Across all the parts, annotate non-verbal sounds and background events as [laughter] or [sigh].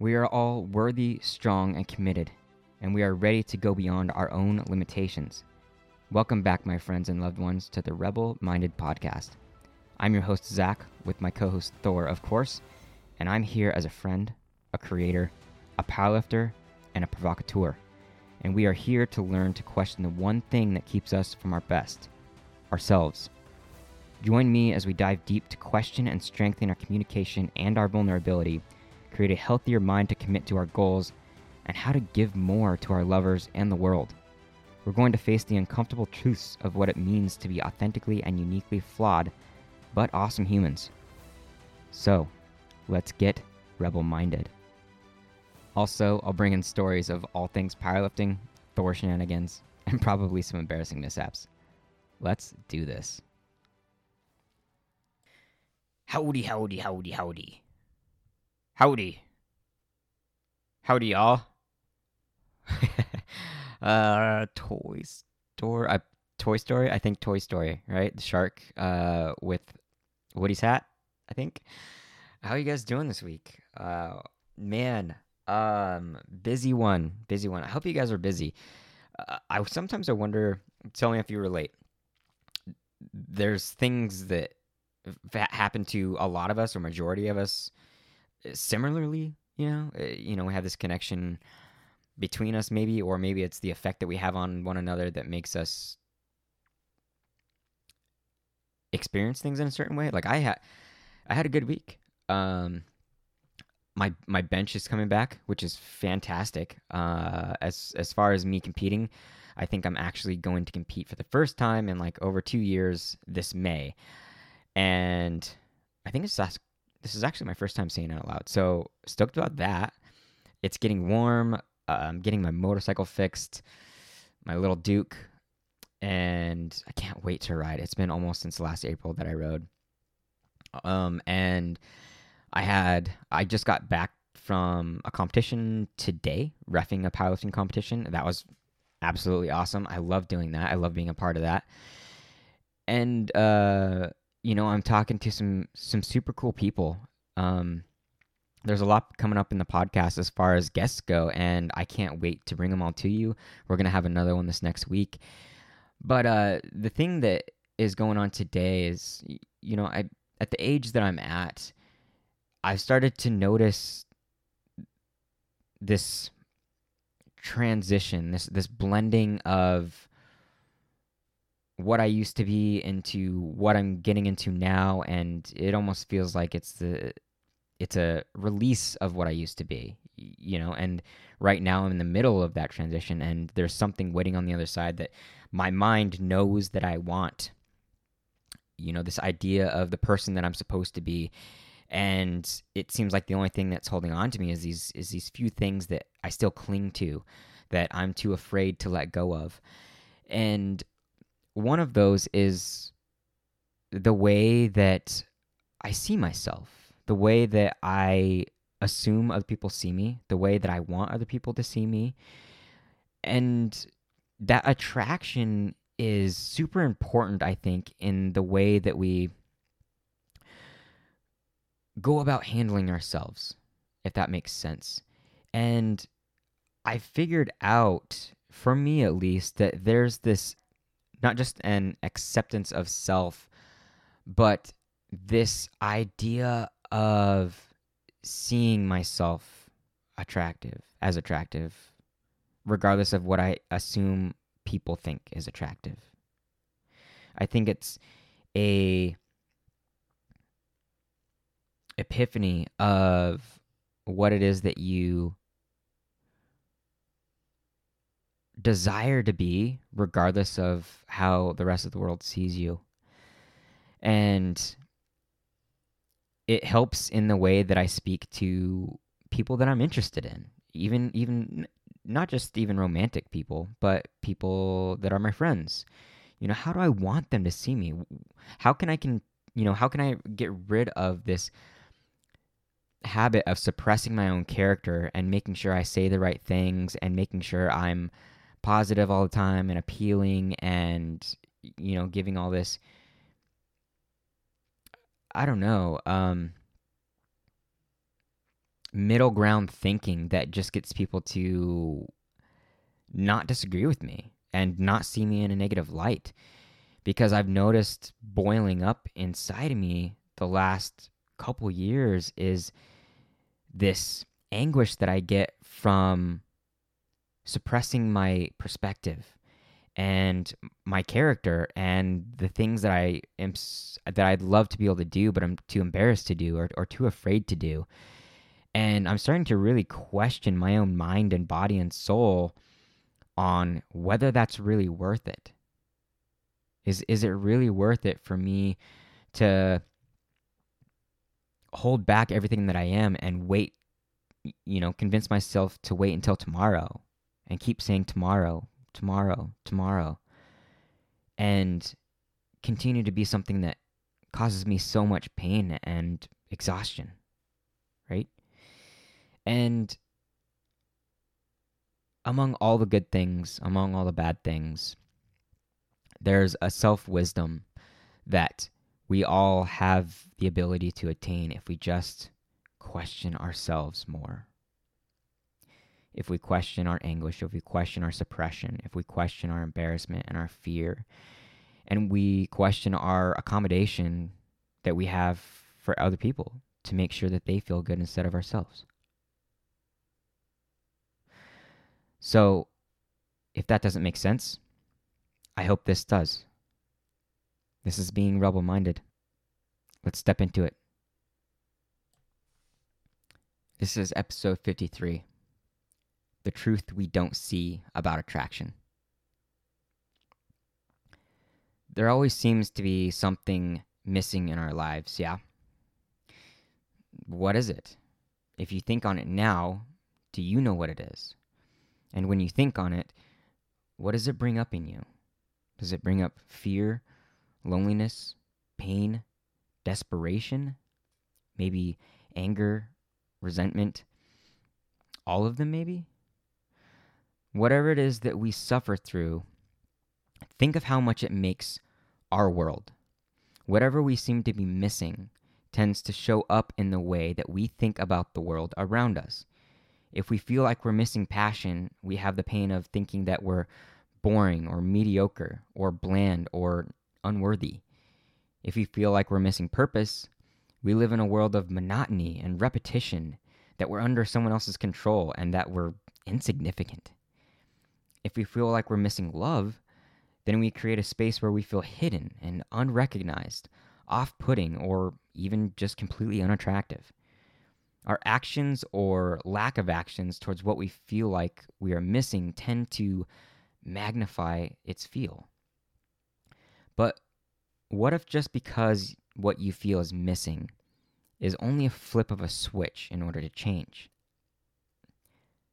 We are all worthy, strong, and committed, and we are ready to go beyond our own limitations. Welcome back, my friends and loved ones, to the Rebel Minded Podcast. I'm your host, Zach, with my co host, Thor, of course, and I'm here as a friend, a creator, a powerlifter, and a provocateur. And we are here to learn to question the one thing that keeps us from our best ourselves. Join me as we dive deep to question and strengthen our communication and our vulnerability, create a healthier mind to commit to our goals, and how to give more to our lovers and the world. We're going to face the uncomfortable truths of what it means to be authentically and uniquely flawed, but awesome humans. So, let's get rebel minded. Also, I'll bring in stories of all things powerlifting, Thor shenanigans, [laughs] and probably some embarrassing mishaps. Let's do this. Howdy, howdy, howdy, howdy. Howdy. Howdy, y'all. [laughs] uh, Toy Story. Uh, Toy Story. I think Toy Story, right? The shark uh, with Woody's hat. I think. How are you guys doing this week? Uh, man, um, busy one, busy one. I hope you guys are busy. Uh, I sometimes I wonder. Tell me if you relate. There's things that happen to a lot of us or majority of us similarly. You know, uh, you know, we have this connection between us, maybe, or maybe it's the effect that we have on one another that makes us experience things in a certain way. Like I had, I had a good week. Um, my my bench is coming back, which is fantastic. Uh, as as far as me competing, I think I'm actually going to compete for the first time in like over two years this May, and I think it's this is actually my first time saying it out loud. So stoked about that. It's getting warm. Uh, I'm getting my motorcycle fixed, my little Duke, and I can't wait to ride. It's been almost since last April that I rode. Um, and I had I just got back from a competition today, refing a powerlifting competition. That was absolutely awesome. I love doing that. I love being a part of that. And uh, you know, I'm talking to some some super cool people. Um, there's a lot coming up in the podcast as far as guests go, and I can't wait to bring them all to you. We're gonna have another one this next week. But uh, the thing that is going on today is, you know, I at the age that I'm at, I've started to notice this transition, this this blending of what I used to be into what I'm getting into now, and it almost feels like it's the it's a release of what I used to be, you know. And right now I'm in the middle of that transition, and there's something waiting on the other side that my mind knows that I want. You know, this idea of the person that I'm supposed to be, and it seems like the only thing that's holding on to me is these is these few things that I still cling to that I'm too afraid to let go of. And one of those is the way that I see myself, the way that I assume other people see me, the way that I want other people to see me. And that attraction is super important, I think, in the way that we go about handling ourselves, if that makes sense. And I figured out, for me at least, that there's this not just an acceptance of self, but this idea of seeing myself attractive, as attractive, regardless of what I assume people think is attractive. I think it's a epiphany of what it is that you desire to be, regardless of how the rest of the world sees you. And it helps in the way that I speak to people that I'm interested in, even even not just even romantic people, but people that are my friends. You know, how do I want them to see me? How can I can you know, how can I get rid of this habit of suppressing my own character and making sure I say the right things and making sure I'm positive all the time and appealing and you know giving all this. I don't know um middle ground thinking that just gets people to not disagree with me and not see me in a negative light. Because I've noticed boiling up inside of me the last couple years is this anguish that I get from suppressing my perspective and my character and the things that I am that I'd love to be able to do but I'm too embarrassed to do or, or too afraid to do. And I'm starting to really question my own mind and body and soul on whether that's really worth it. Is is it really worth it for me to hold back everything that I am and wait you know, convince myself to wait until tomorrow and keep saying tomorrow, tomorrow, tomorrow, and continue to be something that causes me so much pain and exhaustion, right? And among all the good things, among all the bad things, there's a self wisdom that we all have the ability to attain if we just question ourselves more if we question our anguish, if we question our suppression, if we question our embarrassment and our fear, and we question our accommodation that we have for other people to make sure that they feel good instead of ourselves. So, if that doesn't make sense, I hope this does. This is being rebel minded. Let's step into it. This is episode 53 the truth we don't see about attraction. There always seems to be something missing in our lives, yeah? What is it? If you think on it now, do you know what it is? And when you think on it, what does it bring up in you? Does it bring up fear, loneliness, pain, desperation, maybe anger, resentment? All of them, maybe? Whatever it is that we suffer through, think of how much it makes our world. Whatever we seem to be missing tends to show up in the way that we think about the world around us. If we feel like we're missing passion, we have the pain of thinking that we're boring or mediocre or bland or unworthy. If we feel like we're missing purpose, we live in a world of monotony and repetition, that we're under someone else's control and that we're insignificant. If we feel like we're missing love, then we create a space where we feel hidden and unrecognized, off putting, or even just completely unattractive. Our actions or lack of actions towards what we feel like we are missing tend to magnify its feel. But what if just because what you feel is missing is only a flip of a switch in order to change?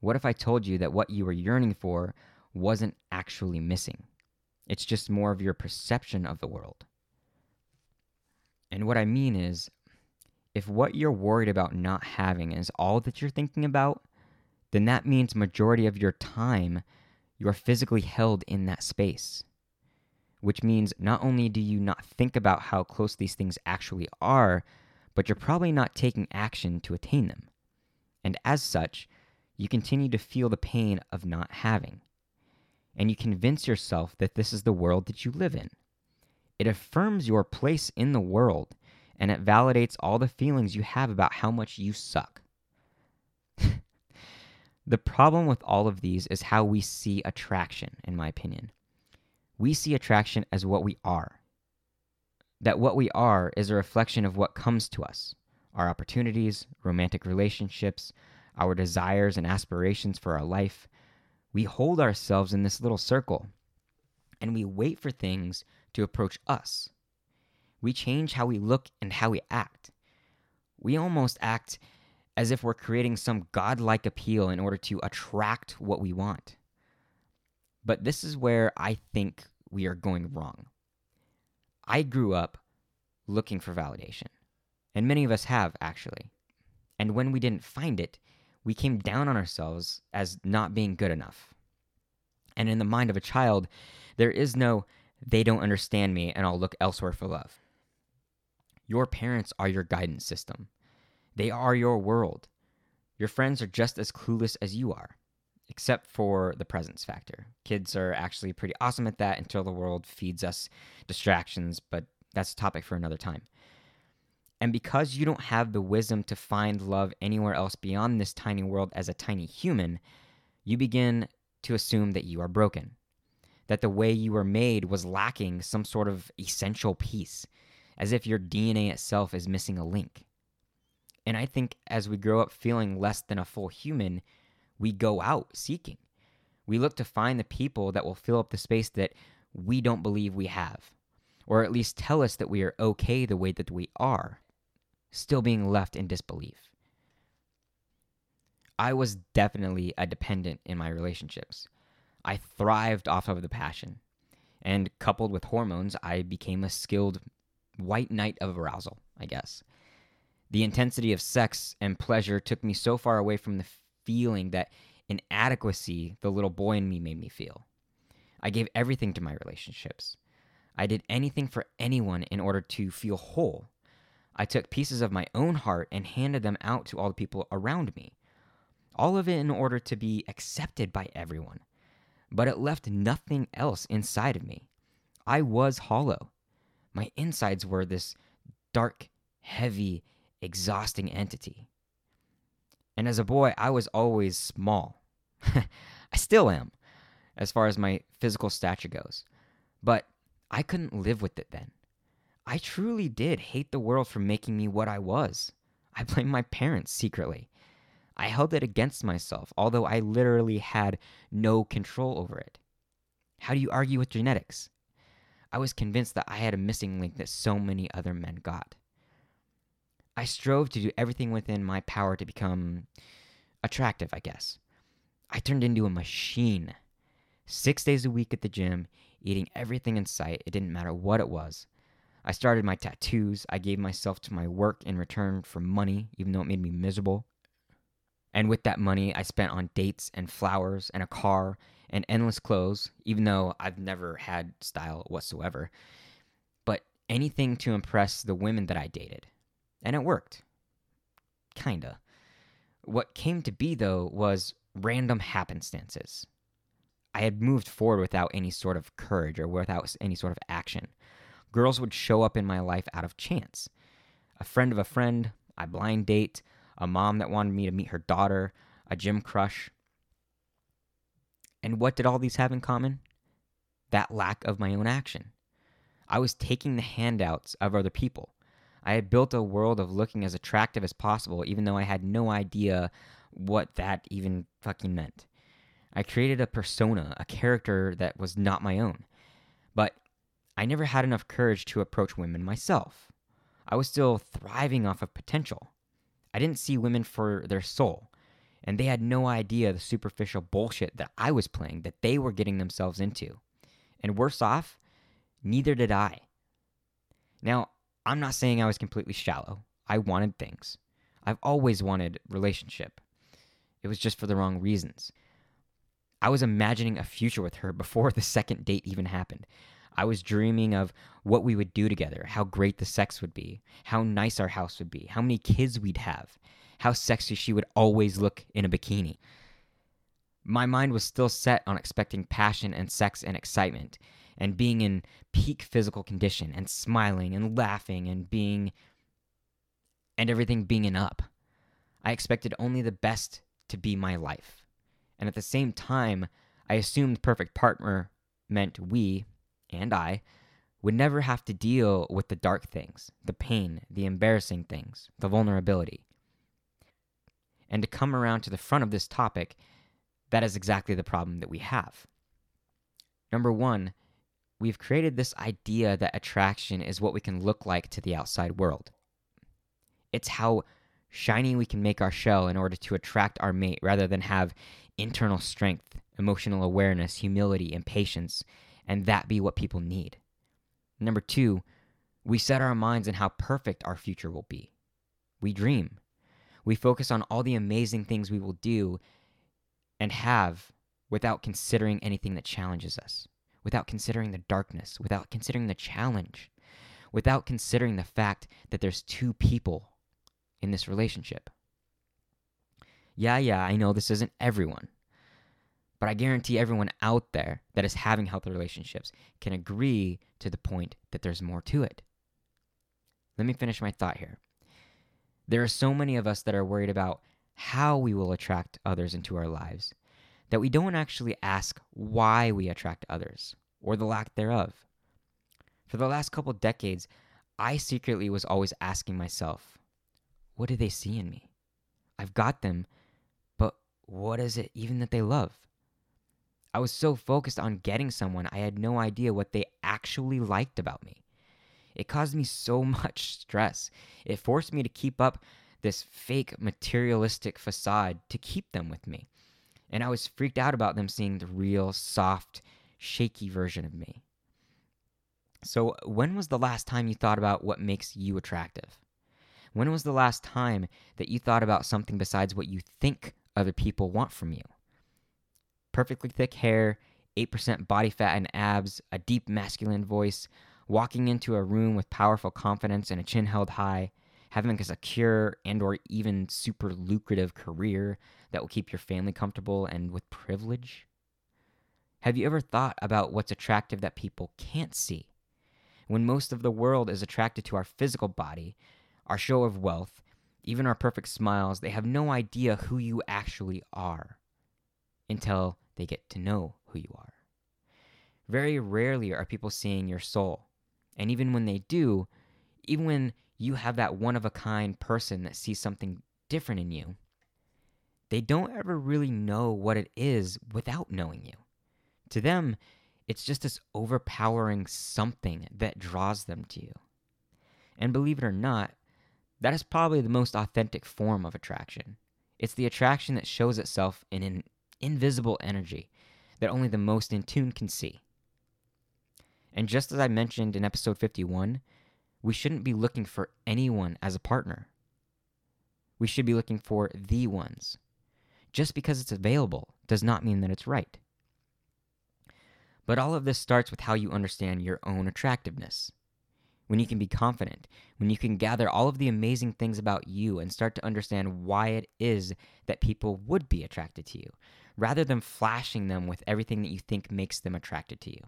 What if I told you that what you were yearning for wasn't actually missing? It's just more of your perception of the world. And what I mean is, if what you're worried about not having is all that you're thinking about, then that means majority of your time you're physically held in that space. Which means not only do you not think about how close these things actually are, but you're probably not taking action to attain them. And as such, you continue to feel the pain of not having. And you convince yourself that this is the world that you live in. It affirms your place in the world and it validates all the feelings you have about how much you suck. [laughs] the problem with all of these is how we see attraction, in my opinion. We see attraction as what we are. That what we are is a reflection of what comes to us our opportunities, romantic relationships, our desires and aspirations for our life, we hold ourselves in this little circle and we wait for things to approach us. We change how we look and how we act. We almost act as if we're creating some godlike appeal in order to attract what we want. But this is where I think we are going wrong. I grew up looking for validation, and many of us have actually. And when we didn't find it, we came down on ourselves as not being good enough. And in the mind of a child, there is no, they don't understand me and I'll look elsewhere for love. Your parents are your guidance system, they are your world. Your friends are just as clueless as you are, except for the presence factor. Kids are actually pretty awesome at that until the world feeds us distractions, but that's a topic for another time. And because you don't have the wisdom to find love anywhere else beyond this tiny world as a tiny human, you begin to assume that you are broken, that the way you were made was lacking some sort of essential piece, as if your DNA itself is missing a link. And I think as we grow up feeling less than a full human, we go out seeking. We look to find the people that will fill up the space that we don't believe we have, or at least tell us that we are okay the way that we are still being left in disbelief. I was definitely a dependent in my relationships. I thrived off of the passion. And coupled with hormones, I became a skilled white knight of arousal, I guess. The intensity of sex and pleasure took me so far away from the feeling that inadequacy the little boy in me made me feel. I gave everything to my relationships. I did anything for anyone in order to feel whole. I took pieces of my own heart and handed them out to all the people around me. All of it in order to be accepted by everyone. But it left nothing else inside of me. I was hollow. My insides were this dark, heavy, exhausting entity. And as a boy, I was always small. [laughs] I still am, as far as my physical stature goes. But I couldn't live with it then. I truly did hate the world for making me what I was. I blamed my parents secretly. I held it against myself, although I literally had no control over it. How do you argue with genetics? I was convinced that I had a missing link that so many other men got. I strove to do everything within my power to become attractive, I guess. I turned into a machine. Six days a week at the gym, eating everything in sight, it didn't matter what it was. I started my tattoos. I gave myself to my work in return for money, even though it made me miserable. And with that money, I spent on dates and flowers and a car and endless clothes, even though I've never had style whatsoever. But anything to impress the women that I dated. And it worked. Kinda. What came to be, though, was random happenstances. I had moved forward without any sort of courage or without any sort of action girls would show up in my life out of chance. A friend of a friend, a blind date, a mom that wanted me to meet her daughter, a gym crush. And what did all these have in common? That lack of my own action. I was taking the handouts of other people. I had built a world of looking as attractive as possible, even though I had no idea what that even fucking meant. I created a persona, a character that was not my own. But I never had enough courage to approach women myself. I was still thriving off of potential. I didn't see women for their soul, and they had no idea the superficial bullshit that I was playing that they were getting themselves into. And worse off, neither did I. Now, I'm not saying I was completely shallow. I wanted things. I've always wanted relationship. It was just for the wrong reasons. I was imagining a future with her before [laughs] the second date even happened. I was dreaming of what we would do together, how great the sex would be, how nice our house would be, how many kids we'd have, how sexy she would always look in a bikini. My mind was still set on expecting passion and sex and excitement, and being in peak physical condition, and smiling and laughing and being. and everything being an up. I expected only the best to be my life. And at the same time, I assumed perfect partner meant we, and I would never have to deal with the dark things, the pain, the embarrassing things, the vulnerability. And to come around to the front of this topic, that is exactly the problem that we have. Number one, we've created this idea that attraction is what we can look like to the outside world. It's how shiny we can make our shell in order to attract our mate rather than have internal strength, emotional awareness, humility, and patience and that be what people need. Number two, we set our minds on how perfect our future will be. We dream. We focus on all the amazing things we will do and have without considering anything that challenges us, without considering the darkness, without considering the challenge, without considering the fact that there's two people in this relationship. Yeah, yeah, I know this isn't everyone. But I guarantee everyone out there that is having healthy relationships can agree to the point that there's more to it. Let me finish my thought here. There are so many of us that are worried about how we will attract others into our lives that we don't actually ask why we attract others or the lack thereof. For the last couple decades, I secretly was always asking myself, what do they see in me? I've got them, but what is it even that they love? I was so focused on getting someone, I had no idea what they actually liked about me. It caused me so [laughs] much stress. It forced me to keep up this fake materialistic facade to keep them with me. And I was freaked out about them seeing the real, soft, shaky version of me. So, when was the last time you thought about what makes you attractive? When was the last time that you thought about something besides what you think other people want from you? Perfectly thick hair, 8% body fat and abs, a deep masculine voice, walking into a room with powerful confidence and a chin held high, having a secure and or even super lucrative career that will keep your family comfortable and with privilege? Have you ever thought about what's attractive that people can't see? when most of the world is attracted to our physical body, our show of wealth, even our perfect smiles, they have no idea who you actually are until they get to know who you are. Very rarely are people seeing your soul. And even when they do, even when you have that one of a kind person that sees something different in you, they don't ever really know what it is without knowing you. To them, it's just this overpowering something that draws them to you. And believe it or not, that is probably the most authentic form of attraction. It's the attraction that shows itself in an invisible energy that only the most in tune can see. And just as I mentioned in episode 51, we shouldn't be looking for anyone as a partner. We should be looking for the ones. Just because it's available does not mean that it's right. But all of this starts with how you understand your own attractiveness. When you can be confident, when you can gather all of the amazing things about you and start to understand why it is that people would be attracted to you, rather than flashing them with everything that you think makes them attracted to you.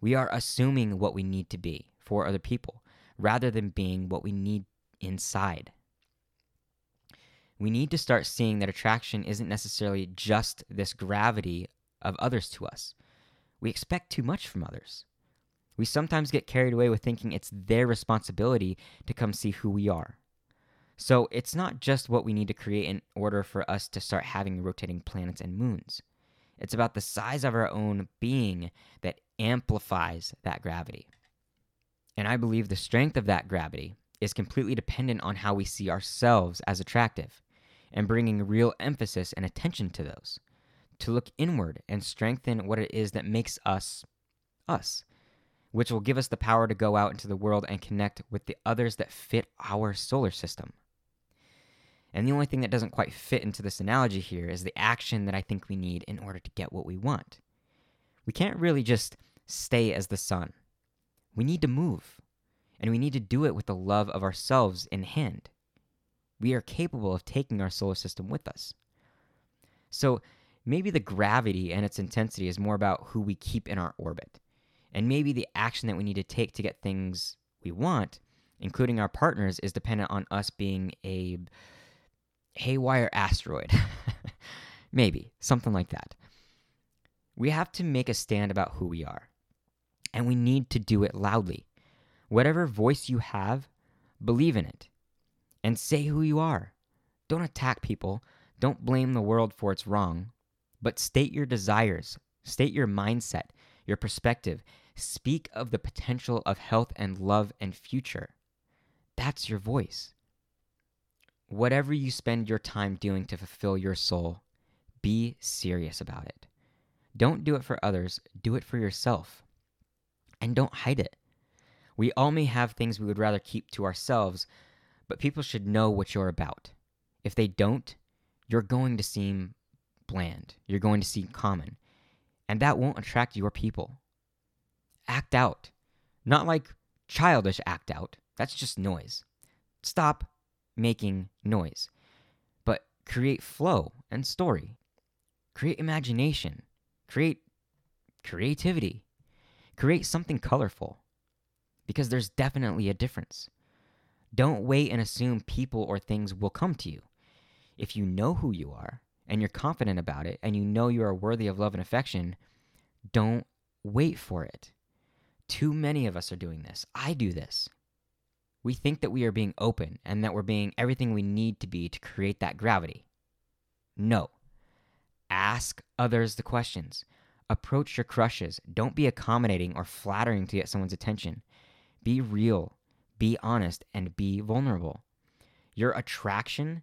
We are assuming what we need to be for other people, rather than being what we need inside. We need to start seeing that attraction isn't necessarily just this gravity of others to us we expect too much from others. We sometimes get carried away with thinking it's their responsibility to come see who we are. So it's not just what we need to create in order for us to start having rotating planets and moons. It's about the size of our own being that amplifies that gravity. And I believe the strength of that gravity is completely dependent on how we see ourselves as attractive and bringing real emphasis and attention to those to look inward and strengthen what it is that makes us us, which will give us the power to go out into the world and connect with the others that fit our solar system. And the only thing that doesn't quite fit into this analogy here is the action that I think we need in order to get what we want. We can't really just stay as the sun. We need to move, and we need to do it with the love of ourselves in hand. We are capable of taking our solar system with us. So, maybe the gravity and its intensity is more about who we keep in our orbit. And maybe the action that we need to take to get things we want, including our partners, is dependent on us being a haywire asteroid. [laughs] maybe, something like that. We have to make a stand about who we are. And we need to do it loudly. Whatever voice you have, believe in it. And say who you are. Don't attack people. Don't blame the world for its wrong but state your desires, state your mindset, your perspective. Speak of the potential of health and love and future. That's your voice. Whatever you spend your time doing to fulfill your soul, be serious about it. Don't do it for others, do it for yourself. And don't hide it. We all may have things we would rather keep to ourselves, but people should know what you're about. If they don't, you're going to seem bland. You're going to seem common. And that won't attract your people. Act out. Not like childish act out. That's just noise. Stop making noise. But create flow and story, create imagination, create creativity, create something colorful. Because there's definitely a difference. Don't wait and assume people or things will come to you. If you know who you are and you're confident about it and you know you are worthy of love and affection, don't wait for it. Too many of us are doing this. I do this. We think that we are being open and that we're being everything we need to be to create that gravity. No. Ask others the questions. Approach your crushes. Don't be accommodating or flattering to get someone's attention. Be real, be honest, and be vulnerable. Your attraction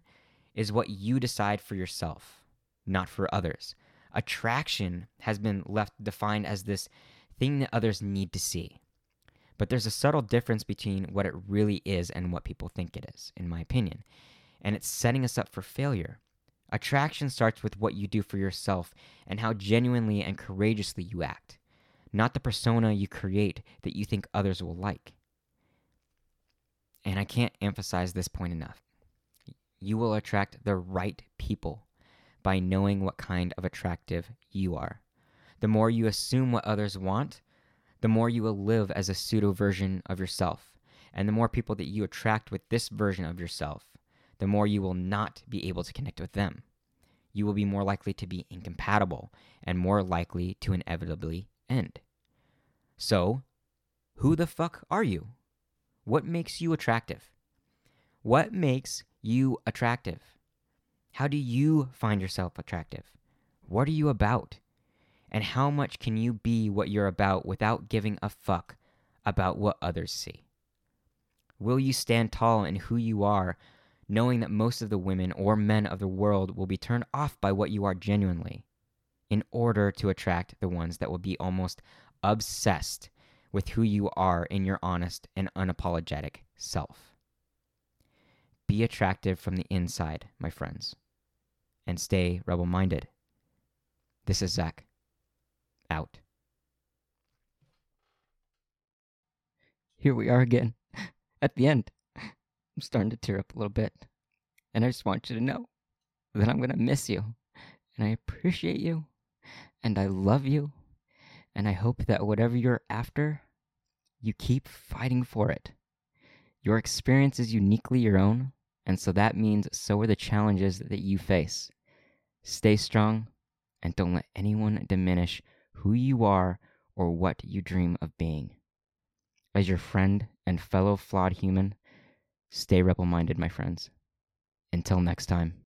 is what you decide for yourself, not for others. Attraction has been left defined as this thing that others need to see. But there's a subtle difference between what it really is and what people think it is, in my opinion. And it's setting us up for failure. Attraction starts with what you do for yourself and how genuinely and courageously you act, not the persona you create that you think others will like. And I can't emphasize this point enough. You will attract the right people by knowing what kind of attractive you are. The more you assume what others want, the more you will live as a pseudo version of yourself. And the more people that you attract with this version of yourself, the more you will not be able to connect with them. You will be more likely to be incompatible and more likely to inevitably end. So, who the fuck are you? What makes you attractive? What makes you attractive? How do you find yourself attractive? What are you about? And how much can you be what you're about without giving a fuck about what others see? Will you stand tall in who you are, knowing that most of the women or men of the world will be turned off by what you are genuinely, in order to attract the ones that will be almost obsessed with who you are in your honest and unapologetic self. Be attractive from the inside, my friends, and stay rebel minded. This is Zach. Out. Here we are again, [laughs] at the end. I'm starting to tear up a little bit. And I just want you to know that I'm going to miss you. And I appreciate you. And I love you. And I hope that whatever you're after, you keep fighting for it. Your experience is uniquely your own, and so that means so are the challenges that you face. Stay strong and don't let anyone diminish who you are or what you dream of being. As your friend and fellow flawed human, stay rebel minded, my friends. Until next time.